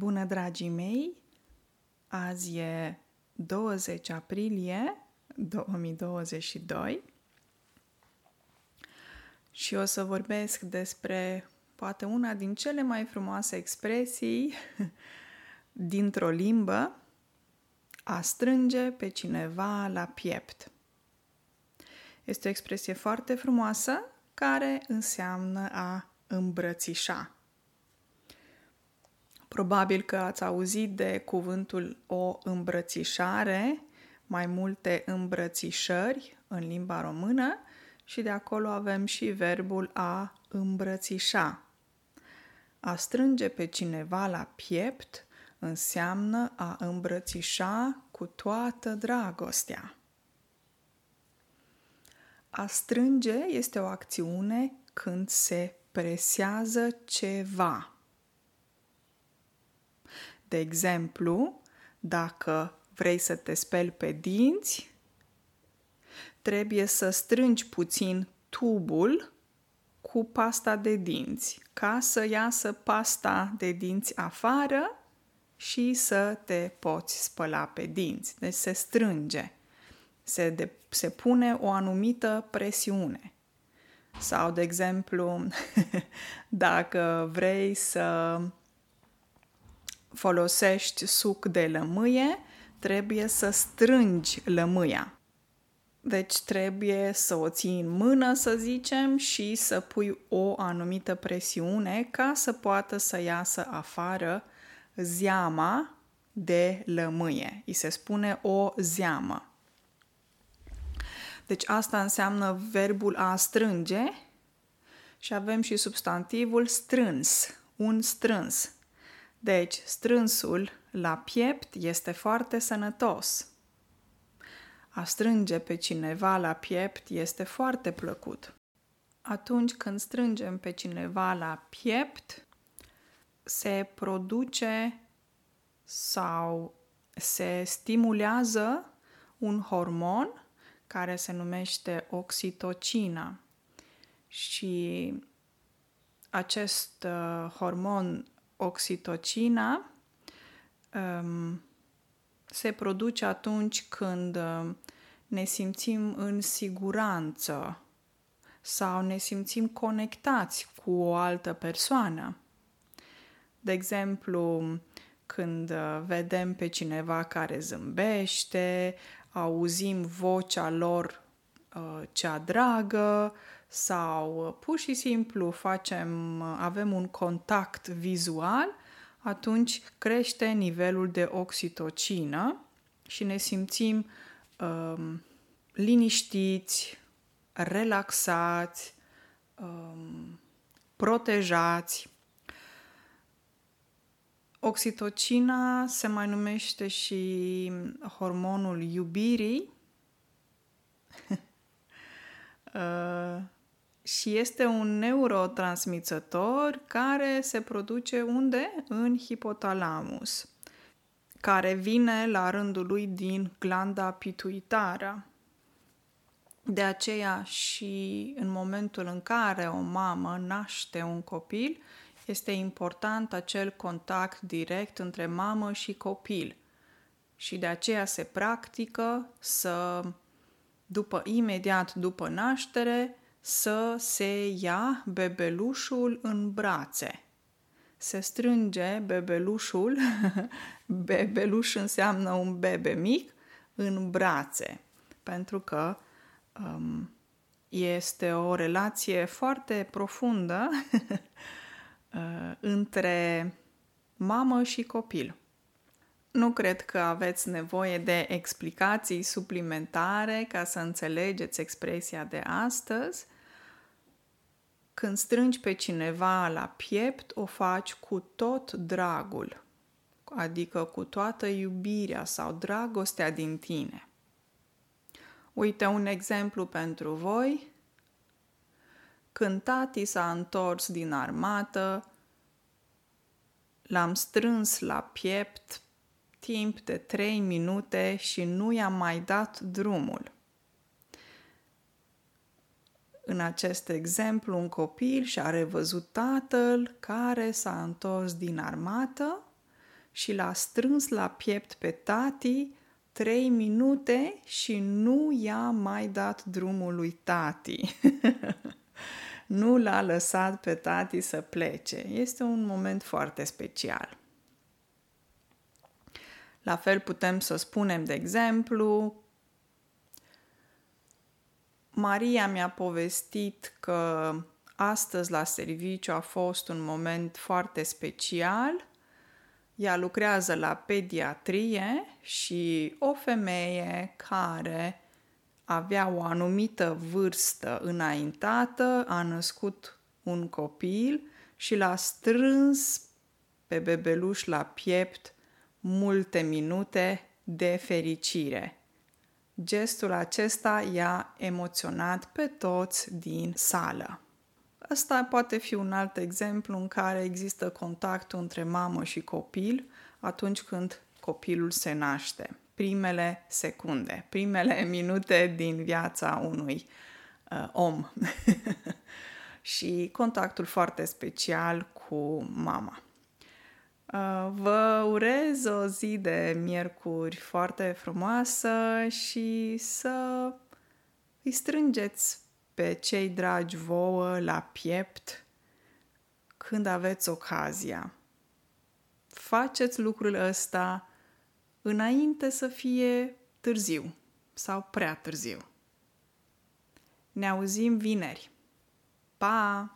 Bună, dragii mei! Azi e 20 aprilie 2022 și o să vorbesc despre poate una din cele mai frumoase expresii dintr-o limbă, a strânge pe cineva la piept. Este o expresie foarte frumoasă care înseamnă a îmbrățișa. Probabil că ați auzit de cuvântul o îmbrățișare, mai multe îmbrățișări în limba română și de acolo avem și verbul a îmbrățișa. A strânge pe cineva la piept înseamnă a îmbrățișa cu toată dragostea. A strânge este o acțiune când se presează ceva. De exemplu, dacă vrei să te speli pe dinți, trebuie să strângi puțin tubul cu pasta de dinți ca să iasă pasta de dinți afară și să te poți spăla pe dinți. Deci se strânge, se, de, se pune o anumită presiune. Sau, de exemplu, dacă vrei să folosești suc de lămâie, trebuie să strângi lămâia. Deci trebuie să o ții în mână, să zicem, și să pui o anumită presiune ca să poată să iasă afară zeama de lămâie. Îi se spune o zeamă. Deci asta înseamnă verbul a strânge și avem și substantivul strâns, un strâns. Deci, strânsul la piept este foarte sănătos. A strânge pe cineva la piept este foarte plăcut. Atunci când strângem pe cineva la piept, se produce sau se stimulează un hormon care se numește oxitocina. Și acest uh, hormon oxitocina um, se produce atunci când uh, ne simțim în siguranță sau ne simțim conectați cu o altă persoană. De exemplu, când uh, vedem pe cineva care zâmbește, auzim vocea lor uh, cea dragă sau uh, pur și simplu facem, avem un contact vizual, atunci crește nivelul de oxitocină și ne simțim um, liniștiți, relaxați, um, protejați. Oxitocina se mai numește și hormonul iubirii uh, și este un neurotransmițător care se produce unde? În hipotalamus, care vine la rândul lui din glanda pituitară. De aceea și în momentul în care o mamă naște un copil, este important acel contact direct între mamă și copil. Și de aceea se practică să, după imediat după naștere, să se ia bebelușul în brațe. Se strânge bebelușul, bebeluș înseamnă un bebe mic, în brațe, pentru că um, este o relație foarte profundă uh, între mamă și copil. Nu cred că aveți nevoie de explicații suplimentare ca să înțelegeți expresia de astăzi. Când strângi pe cineva la piept, o faci cu tot dragul, adică cu toată iubirea sau dragostea din tine. Uite un exemplu pentru voi. Când tati s-a întors din armată, l-am strâns la piept timp de trei minute și nu i-am mai dat drumul. În acest exemplu, un copil și-a revăzut tatăl care s-a întors din armată și l-a strâns la piept pe tati trei minute și nu i-a mai dat drumul lui tati. nu l-a lăsat pe tati să plece. Este un moment foarte special. La fel putem să spunem, de exemplu, Maria mi-a povestit că astăzi la serviciu a fost un moment foarte special. Ea lucrează la pediatrie și o femeie care avea o anumită vârstă înaintată a născut un copil și l-a strâns pe bebeluș la piept multe minute de fericire. Gestul acesta i-a emoționat pe toți din sală. Asta poate fi un alt exemplu în care există contactul între mamă și copil atunci când copilul se naște. Primele secunde, primele minute din viața unui uh, om. și contactul foarte special cu mama. Uh, vă urez o zi de miercuri foarte frumoasă și să îi strângeți pe cei dragi vouă la piept când aveți ocazia. Faceți lucrul ăsta înainte să fie târziu sau prea târziu. Ne auzim vineri. Pa!